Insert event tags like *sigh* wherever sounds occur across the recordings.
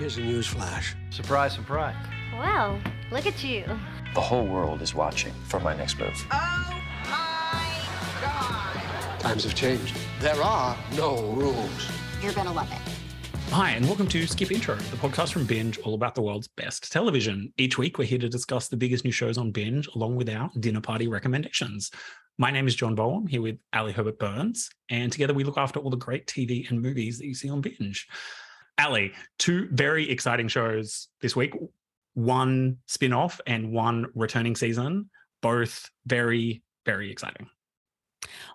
Here's a news flash. Surprise, surprise. Well, look at you. The whole world is watching for my next move. Oh my God! Times have changed. There are no rules. You're gonna love it. Hi, and welcome to Skip Intro, the podcast from Binge, all about the world's best television. Each week, we're here to discuss the biggest new shows on Binge, along with our dinner party recommendations. My name is John Bowen, here with Ali Herbert Burns, and together we look after all the great TV and movies that you see on Binge. Ali, two very exciting shows this week one spin off and one returning season, both very, very exciting.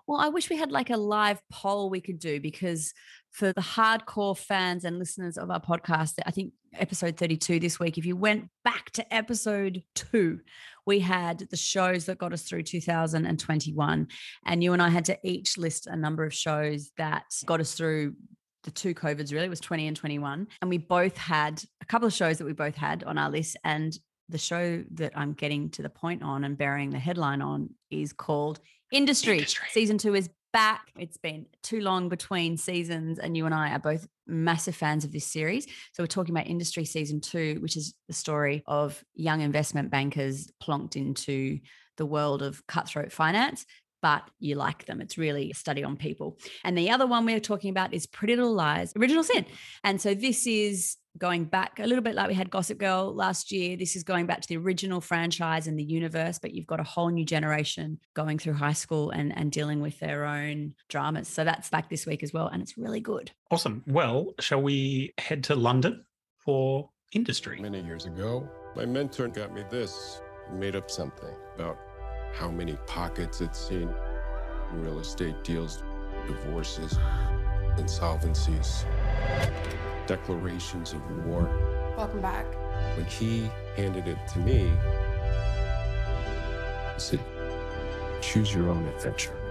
Well, I wish we had like a live poll we could do because for the hardcore fans and listeners of our podcast, I think episode 32 this week, if you went back to episode two, we had the shows that got us through 2021. And you and I had to each list a number of shows that got us through the two COVIDs really, was 20 and 21. And we both had a couple of shows that we both had on our list. And the show that I'm getting to the point on and bearing the headline on is called Industry. Industry. Season two is back. It's been too long between seasons, and you and I are both massive fans of this series. So we're talking about Industry season two, which is the story of young investment bankers plonked into the world of cutthroat finance. But you like them. It's really a study on people. And the other one we're talking about is Pretty Little Liars, Original Sin. And so this is going back a little bit like we had Gossip Girl last year. This is going back to the original franchise and the universe, but you've got a whole new generation going through high school and, and dealing with their own dramas. So that's back this week as well. And it's really good. Awesome. Well, shall we head to London for industry? Many years ago, my mentor got me this. Made up something about how many pockets it's seen real estate deals, divorces, insolvencies, declarations of war. Welcome back. When he handed it to me, he said, choose your own adventure.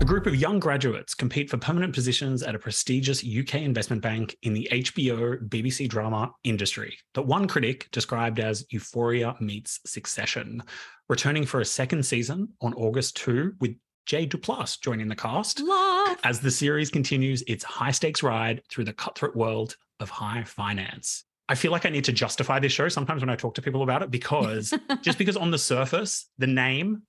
A group of young graduates compete for permanent positions at a prestigious UK investment bank in the HBO BBC drama industry that one critic described as Euphoria meets Succession. Returning for a second season on August 2 with Jay Duplass joining the cast Love. as the series continues its high stakes ride through the cutthroat world of high finance. I feel like I need to justify this show sometimes when I talk to people about it because *laughs* just because on the surface, the name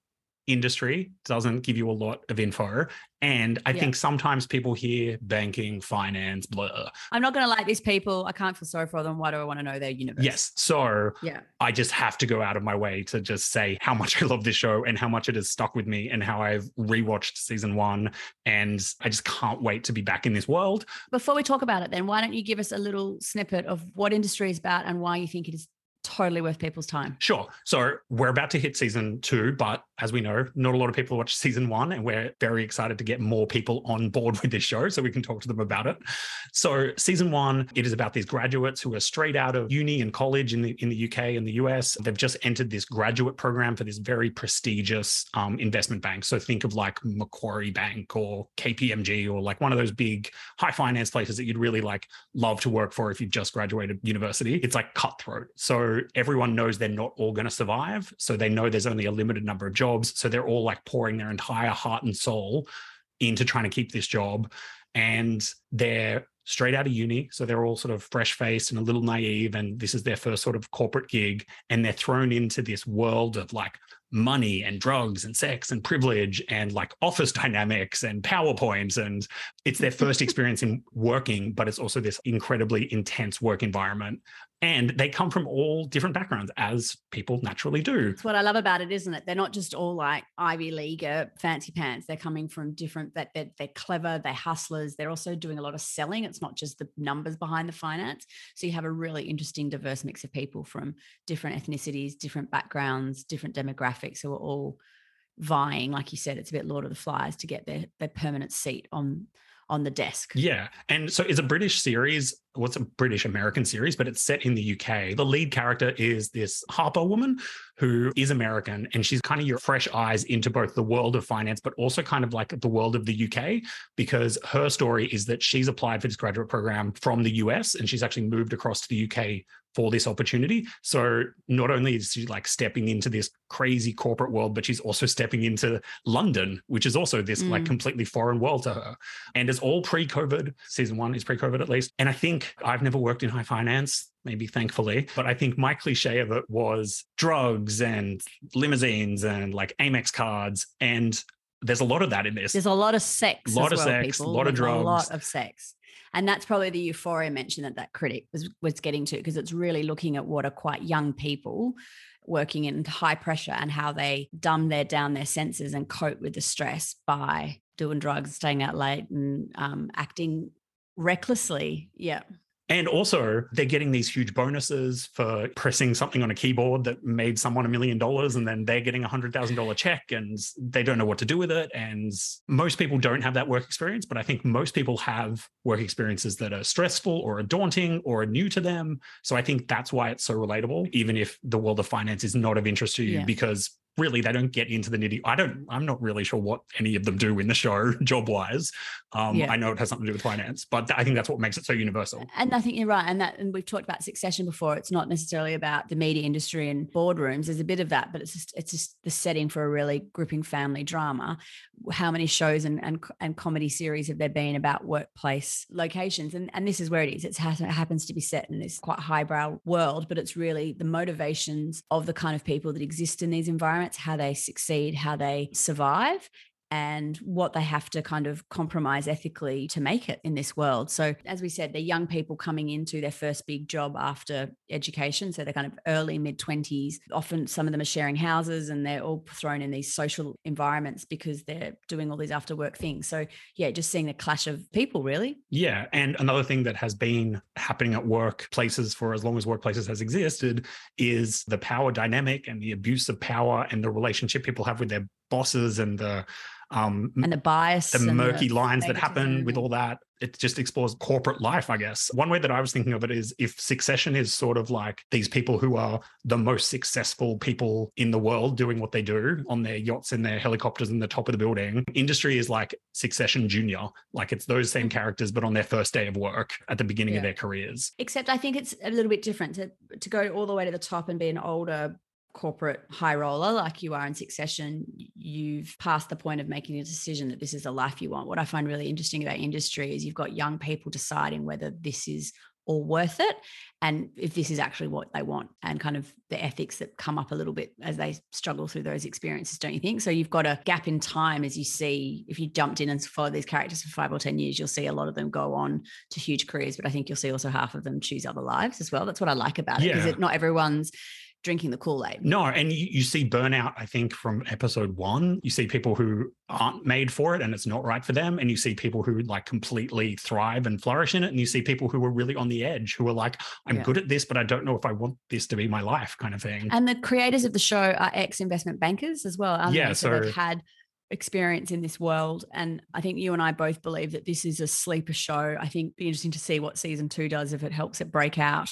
industry doesn't give you a lot of info. And I Yeah. think sometimes people hear banking, finance, blah. I'm not going to like these people. I can't feel sorry for them. Why do I want to know their universe? Yes. So Yeah. I just have to go out of my way to just say how much I love this show and how much it has stuck with me and how I've rewatched season one. And I just can't wait to be back in this world. Before we talk about it, then, why don't you give us a little snippet of what industry is about and why you think it is totally worth people's time? Sure. So we're about to hit season two, but as we know, not a lot of people watch season one, and we're very excited to get more people on board with this show so we can talk to them about it. So season one, it is about these graduates who are straight out of uni and college in the in the UK and the US. They've just entered this graduate program for this very prestigious um, investment bank. So think of like Macquarie Bank or KPMG or like one of those big high finance places that you'd really like love to work for if you've just graduated university. It's like cutthroat. So everyone knows they're not all going to survive. So they know there's only a limited number of jobs. So they're all like pouring their entire heart and soul into trying to keep this job. And they're straight out of uni. So they're all sort of fresh faced and a little naive. And this is their first sort of corporate gig. And they're thrown into this world of like money and drugs and sex and privilege and like office *laughs* dynamics and PowerPoints. And it's their *laughs* first experience in working, but it's also this incredibly intense work environment. And they come from all different backgrounds, as people naturally do. That's what I love about it, isn't it? They're not just all like Ivy League uh, fancy pants. They're coming from different. That they're, they're clever. They're hustlers. They're also doing a lot of selling. It's not just the numbers behind the finance. So you have a really interesting, diverse mix of people from different ethnicities, different backgrounds, different demographics who are all vying, like you said. It's a bit Lord of the Flies to get their their permanent seat on on the desk. Yeah. And so it's a British series. What's a British American series, but it's set in the UK. The lead character is this Harper woman who is American, and she's kind of your fresh eyes into both the world of finance, but also kind of like the world of the UK, because her story is that she's applied for this graduate program from the US and she's actually moved across to the UK for this opportunity. So not only is she like stepping into this crazy corporate world, but she's also stepping into London, which is also this like Mm. completely foreign world to her. And it's all pre-COVID. Season one is pre-COVID at least. And I think I've never worked in high finance, maybe thankfully, but I think my cliche of it was drugs and limousines and like Amex cards. And there's a lot of that in this. There's a lot of sex. A Lot of well, sex, people. lot of There's A drugs. lot of sex. And that's probably the euphoria mention that that critic was, was getting to, because it's really looking at what are quite young people working in high pressure and how they dumb their down their senses and cope with the stress by doing drugs, staying out late, and um, acting recklessly. Yeah. And also, they're getting these huge bonuses for pressing something on a keyboard that made someone a million dollars, and then they're getting a hundred thousand dollar check, and they don't know what to do with it. And most people don't have that work experience, but I think most people have work experiences that are stressful or are daunting or are new to them. So I think that's why it's so relatable, even if the world of finance is not of interest to you, Yeah. because really they don't get into the nitty. I don't. I'm not really sure what any of them do in the show, *laughs* job wise. Um, Yeah. I know it has something to do with finance, but I think that's what makes it so universal. And I think you're right. And that, and we've talked about succession before. It's not necessarily about the media industry and boardrooms. There's a bit of that, but it's just, it's just the setting for a really gripping family drama. How many shows and, and, and comedy series have there been about workplace locations? And, and this is where it is. It's has, it happens to be set in this quite highbrow world, but it's really the motivations of the kind of people that exist in these environments, how they succeed, how they survive and what they have to kind of compromise ethically to make it in this world. So, as we said, they're young people coming into their first big job after education. So, they're kind of early, mid 20s. Often, some of them are sharing houses and they're all thrown in these social environments because they're doing all these after work things. So, yeah, just seeing the clash of people, really. Yeah. And another thing that has been happening at workplaces for as long as workplaces has existed is the power dynamic and the abuse of power and the relationship people have with their bosses and the um And the bias, the murky lines that happen with all that. It just explores corporate life, I guess. One way that I was thinking of it is if succession is sort of like these people who are the most successful people in the world doing what they do on their yachts and their helicopters in the top of the building, industry is like succession junior. Like it's those same characters, but on their first day of work at the beginning of Mm. Their careers. Except I think it's a little bit different to to go all the way to the top and be an older corporate high roller like you are in succession you've passed the point of making a decision that this is the life you want. What i find really interesting about industry is you've got young people deciding whether this is all worth it and if this is actually what they want and kind of the ethics that come up a little bit as they struggle through those experiences don't you think? So you've got a gap in time as you see if you jumped in and followed these characters for five or ten years you'll see a lot of them go on to huge careers but i think you'll see also half of them choose other lives as well. That's what i like about it because Yeah. not everyone's drinking the kool-aid No, and you, you see burnout, I think, from episode one. You see people who aren't made for it and it's not right for them. And you see people who like completely thrive and flourish in it. And you see people who are really on the edge who are like, I'm Yeah. good at this, but I don't know if I want this to be my life kind of thing. And the creators of the show are ex investment bankers as well. Aren't Yeah, they? So, they've had experience in this world. And I think you and I both believe that this is a sleeper show. I think it'd be interesting to see what season two does if it helps it break out.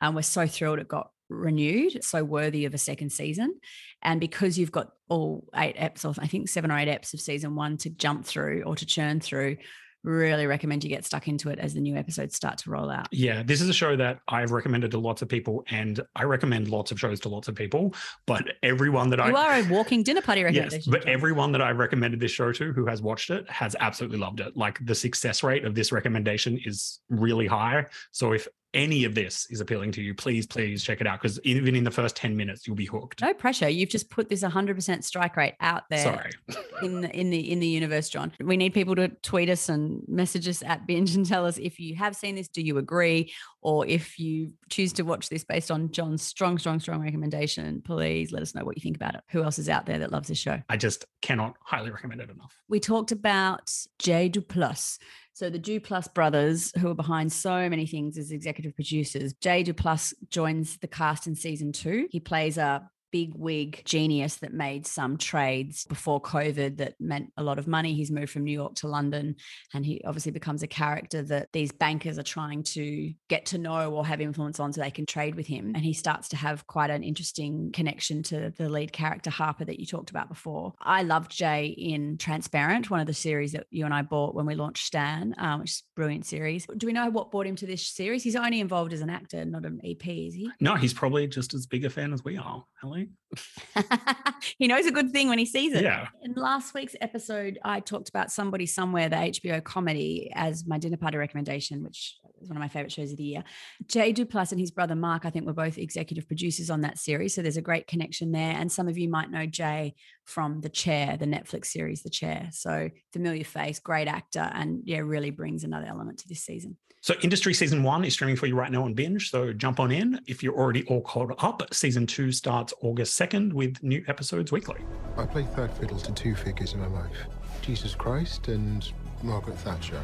Um, we're so thrilled it got renewed. So worthy of a second season. And because you've got all eight episodes, I think seven or eight episodes of season one to jump through or to churn through, really recommend you get stuck into it as the new episodes start to roll out. Yeah, this is a show that I've recommended to lots of people, and I recommend lots of shows to lots of people. But everyone that I You are a walking dinner party yes, recommendation. but John. everyone that I've recommended this show to who has watched it has absolutely loved it. Like the success rate of this recommendation is really high. So if any of this is appealing to you, please, please check it out because even in the first 10 minutes, you'll be hooked. no pressure. You've just put this 100% strike rate out there. Sorry. *laughs* in the in the in the universe, John. We need people to tweet us and message us at binge and tell us if you have seen this, do you agree? Or if you choose to watch this based on John's strong, strong, strong recommendation, please let us know what you think about it. Who else is out there that loves this show? I just cannot highly recommend it enough. We talked about Jay Duplass. So the Duplass brothers, who are behind so many things as executive producers, Jay Duplass joins the cast in season two. He plays a big wig genius that made some trades before COVID that meant a lot of money. He's moved from New York to London and he obviously becomes a character that these bankers are trying to get to know or have influence on so they can trade with him. And he starts to have quite an interesting connection to the lead character, Harper, that you talked about before. I loved Jay in Transparent, one of the series that you and I bought when we launched Stan, um, which is a brilliant series. Do we know what brought him to this series? He's only involved as an actor, not an EP, is he? No, he's probably just as big a fan as we are, Ellie. *laughs* he knows a good thing when he sees it. Yeah. In last week's episode, I talked about Somebody Somewhere, the HBO comedy, as my dinner party recommendation, which is one of my favorite shows of the year. Jay Duplass and his brother Mark, I think, were both executive producers on that series. So there's a great connection there. And some of you might know Jay from The Chair, the Netflix series, The Chair. So familiar face, great actor, and yeah, really brings another element to this season. So, Industry Season 1 is streaming for you right now on Binge. So, jump on in. If you're already all caught up, Season 2 starts August 2nd with new episodes weekly. I play third fiddle to two figures in my life Jesus Christ and Margaret Thatcher.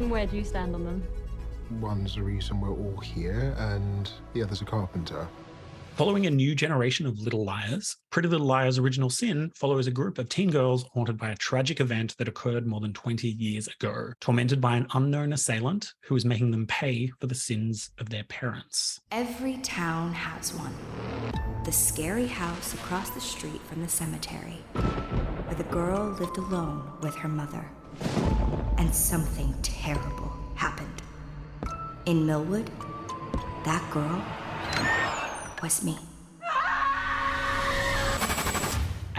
Where do you stand on them? One's the reason we're all here, and the other's a carpenter. Following a new generation of Little Liars, Pretty Little Liars Original Sin follows a group of teen girls haunted by a tragic event that occurred more than 20 years ago, tormented by an unknown assailant who is making them pay for the sins of their parents. Every town has one. The scary house across the street from the cemetery, where the girl lived alone with her mother. And something terrible happened. In Millwood, that girl was me.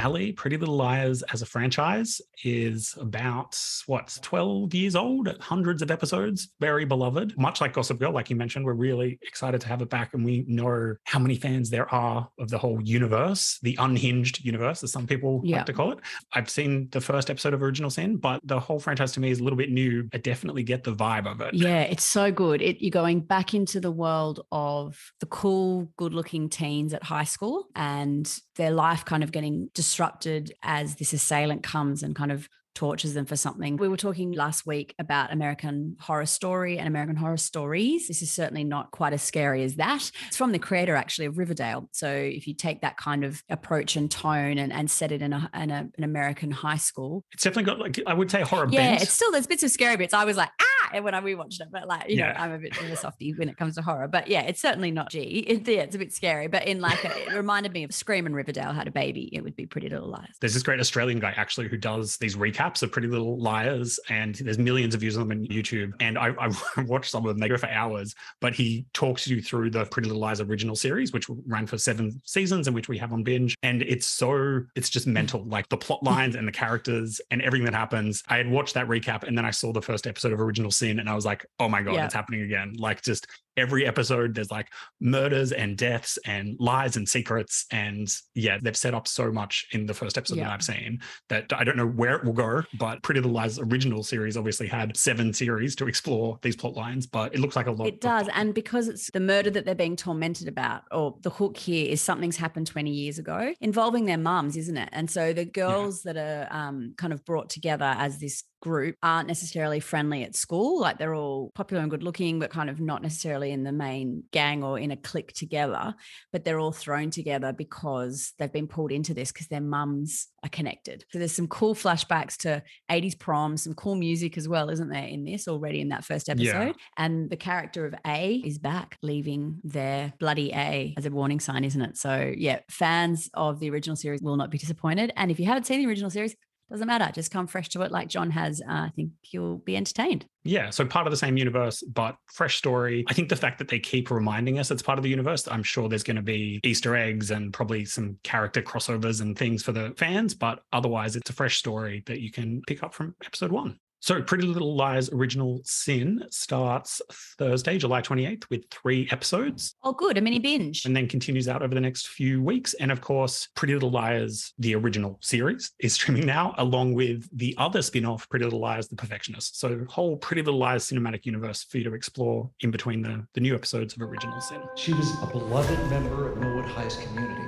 Ali, Pretty Little Liars as a franchise is about what 12 years old, hundreds of episodes, very beloved. Much like Gossip Girl, like you mentioned, we're really excited to have it back, and we know how many fans there are of the whole universe, the unhinged universe, as some people Yeah. like to call it. I've seen the first episode of Original Sin, but the whole franchise to me is a little bit new. I definitely get the vibe of it. Yeah, it's so good. It, you're going back into the world of the cool, good looking teens at high school and their life kind of getting disrupted as this assailant comes and kind of tortures them for something. We were talking last week about American Horror Story and American Horror Stories. This is certainly not quite as scary as that. It's from the creator actually of Riverdale. So if you take that kind of approach and tone and, and set it in, a, in a, an American high school, It's definitely got like I would say horror yeah, bent. it's still there's bits of scary bits. I was like, ah, and when I rewatched it, but like, you know, I'm a bit of a softie when it comes to horror. But yeah, it's certainly not G. It, yeah, it's a bit scary, but in like, a, it reminded me of Scream and Riverdale had a baby. It would be Pretty Little Liars. There's this great Australian guy actually who does these recaps of Pretty Little Liars, and there's millions of views on them on YouTube. And I, I *laughs* watched some of them; they go for hours. But he talks you through the Pretty Little Liars original series, which ran for seven seasons, and which we have on binge. And it's so it's just mental, like the plot lines and the characters and everything that happens. I had watched that recap, and then I saw the first episode of Original Sin, and I was like, oh my god, Yeah. it's happening again! Like just every episode there's like murders and deaths and lies and secrets and yeah they've set up so much in the first episode that i've seen that i don't know where it will go but pretty little liars original series obviously had seven series to explore these plot lines but it looks like a lot It does. And because it's the murder that they're being tormented about, or the hook here is something's happened 20 years ago involving their mums, isn't it? And so the girls that are um, kind of brought together as this group aren't necessarily friendly at school. Like they're all popular and good looking, but kind of not necessarily in the main gang or in a clique together. But they're all thrown together because they've been pulled into this because their mums are connected. So there's some cool flashbacks to 80s prom, some cool music as well, isn't there, in this already in that first episode? Yeah. And the character of A is back, leaving their bloody A as a warning sign, isn't it? So, yeah, fans of the original series will not be disappointed. And if you haven't seen the original series, doesn't matter. Just come fresh to it like John has. Uh, I think you'll be entertained. yeah so part of the same universe but fresh story i think the fact that they keep reminding us it's part of the universe i'm sure there's going to be easter eggs and probably some character crossovers and things for the fans but otherwise it's a fresh story that you can pick up from episode one so pretty little liars original sin starts thursday july 28th with three episodes Oh, good. A mini binge. and then continues out over the next few weeks. And of course, Pretty Little Liars, the original series, is streaming now, along with the other spin off, Pretty Little Liars, The Perfectionist. So, whole Pretty Little Liars cinematic universe for you to explore in between the, the new episodes of Original Sin. She was a beloved member of Millwood High's community,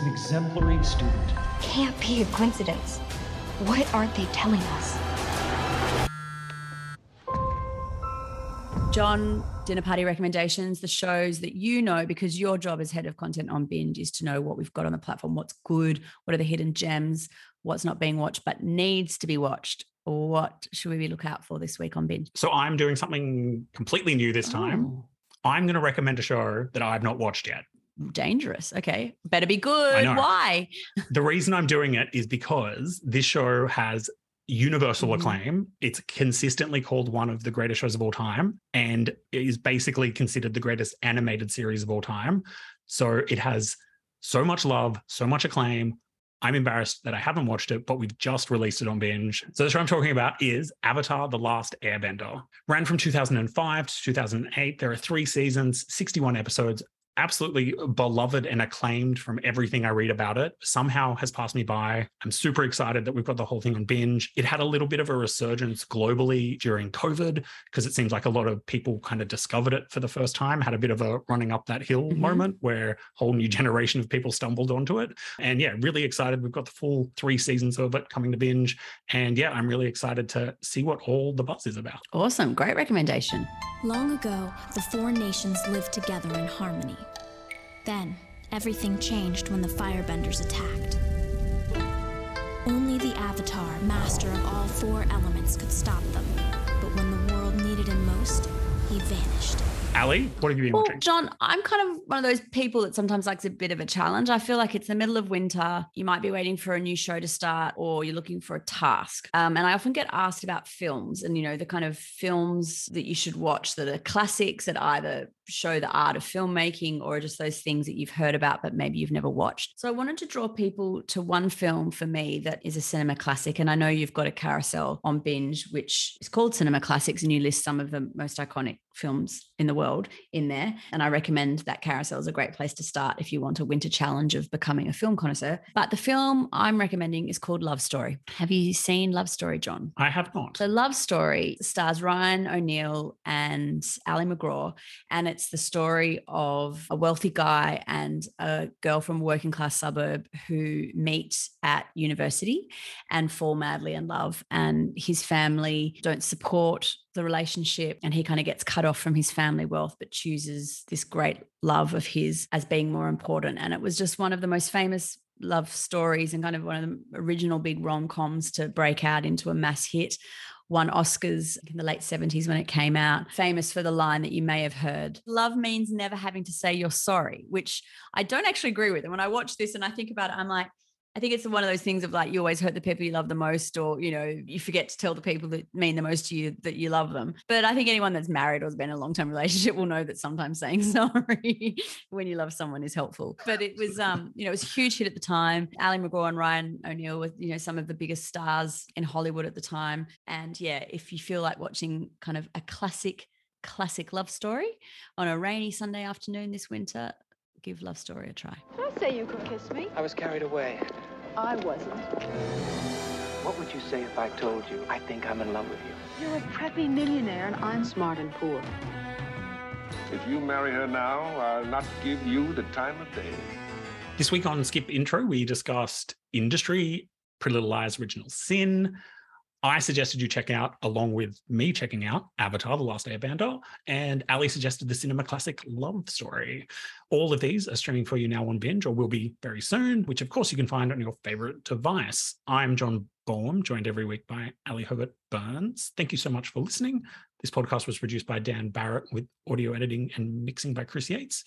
an exemplary student. Can't be a coincidence. What aren't they telling us? John, dinner party recommendations, the shows that you know, because your job as head of content on Binge is to know what we've got on the platform, what's good, what are the hidden gems, what's not being watched, but needs to be watched. What should we be look out for this week on Binge? So I'm doing something completely new this time. Oh. I'm going to recommend a show that I've not watched yet. Dangerous. Okay. Better be good. know. Why? The reason I'm doing it is because this show has universal Mhm. acclaim. It's consistently called one of the greatest shows of all time and is basically considered the greatest animated series of all time. So it has so much love, so much acclaim. I'm embarrassed that I haven't watched it, but we've just released it on binge. So the show I'm talking about is Avatar: The Last Airbender. Ran from 2005 to 2008. There are three seasons, 61 episodes. Absolutely beloved and acclaimed from everything I read about it. Somehow has passed me by. I'm super excited that we've got the whole thing on binge. It had a little bit of a resurgence globally during COVID because it seems like a lot of people kind of discovered it for the first time, had a bit of a running up that hill Mhm. moment where a whole new generation of people stumbled onto it. And yeah, really excited. We've got the full three seasons of it coming to binge. And yeah, I'm really excited to see what all the buzz is about. Awesome. Great recommendation. Long ago, the four nations lived together in harmony. Then, everything changed when the firebenders attacked. Only the Avatar, master of all four elements, could stop them. But when the world needed him most, he vanished. Ali, what have you been Well, watching? John, I'm kind of one of those people that sometimes likes a bit of a challenge. I feel like it's the middle of winter. You might be waiting for a new show to start or you're looking for a task. Um, and I often get asked about films and, you know, the kind of films that you should watch that are classics that either show the art of filmmaking or just those things that you've heard about, but maybe you've never watched. So I wanted to draw people to one film for me that is a cinema classic. And I know you've got a carousel on binge, which is called Cinema Classics, and you list some of the most iconic films in the world in there. And I recommend that carousel is a great place to start if you want a winter challenge of becoming a film connoisseur. But the film I'm recommending is called Love Story. Have you seen Love Story, John? I have not. The Love Story stars Ryan O'Neal and Ali MacGraw, and it's the story of a wealthy guy and a girl from a working class suburb who meet at university and fall madly in love. And his family don't support the relationship, and he kind of gets cut off from his family wealth, but chooses this great love of his as being more important. And it was just one of the most famous love stories and kind of one of the original big rom coms to break out into a mass hit. Won Oscars in the late 70s when it came out, famous for the line that you may have heard Love means never having to say you're sorry, which I don't actually agree with. And when I watch this and I think about it, I'm like, I think it's one of those things of like you always hurt the people you love the most, or you know, you forget to tell the people that mean the most to you that you love them. But I think anyone that's married or has been in a long term *laughs* relationship will know that sometimes saying *laughs* sorry when you love someone is helpful. But it was, um, you know, it was a huge hit at the time. Ali MacGraw and Ryan O'Neal were, you know, some of the biggest stars in Hollywood at the time. And yeah, if you feel like watching kind of a classic, classic love story on a rainy Sunday afternoon this winter, give Love Story a try. I say you could kiss me. I was carried away. I wasn't. What would you say if I told you I think I'm in love with you? You're a preppy millionaire and I'm smart and poor. If you marry her now, I'll not give you the time of day. This week on Skip Intro, we discussed industry, Pretty Little Liars Original Sin. I suggested you check out, along with me checking out Avatar, The Last Airbender, and Ali suggested the cinema classic Love Story. All of these are streaming for you now on Binge or will be very soon, which of course you can find on your favorite device. I'm John Baum, joined every week by Ali Herbert Burns. Thank you so much for listening. This podcast was produced by Dan Barrett with audio editing and mixing by Chris Yates.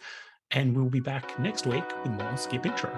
And we'll be back next week with more Skip Intro.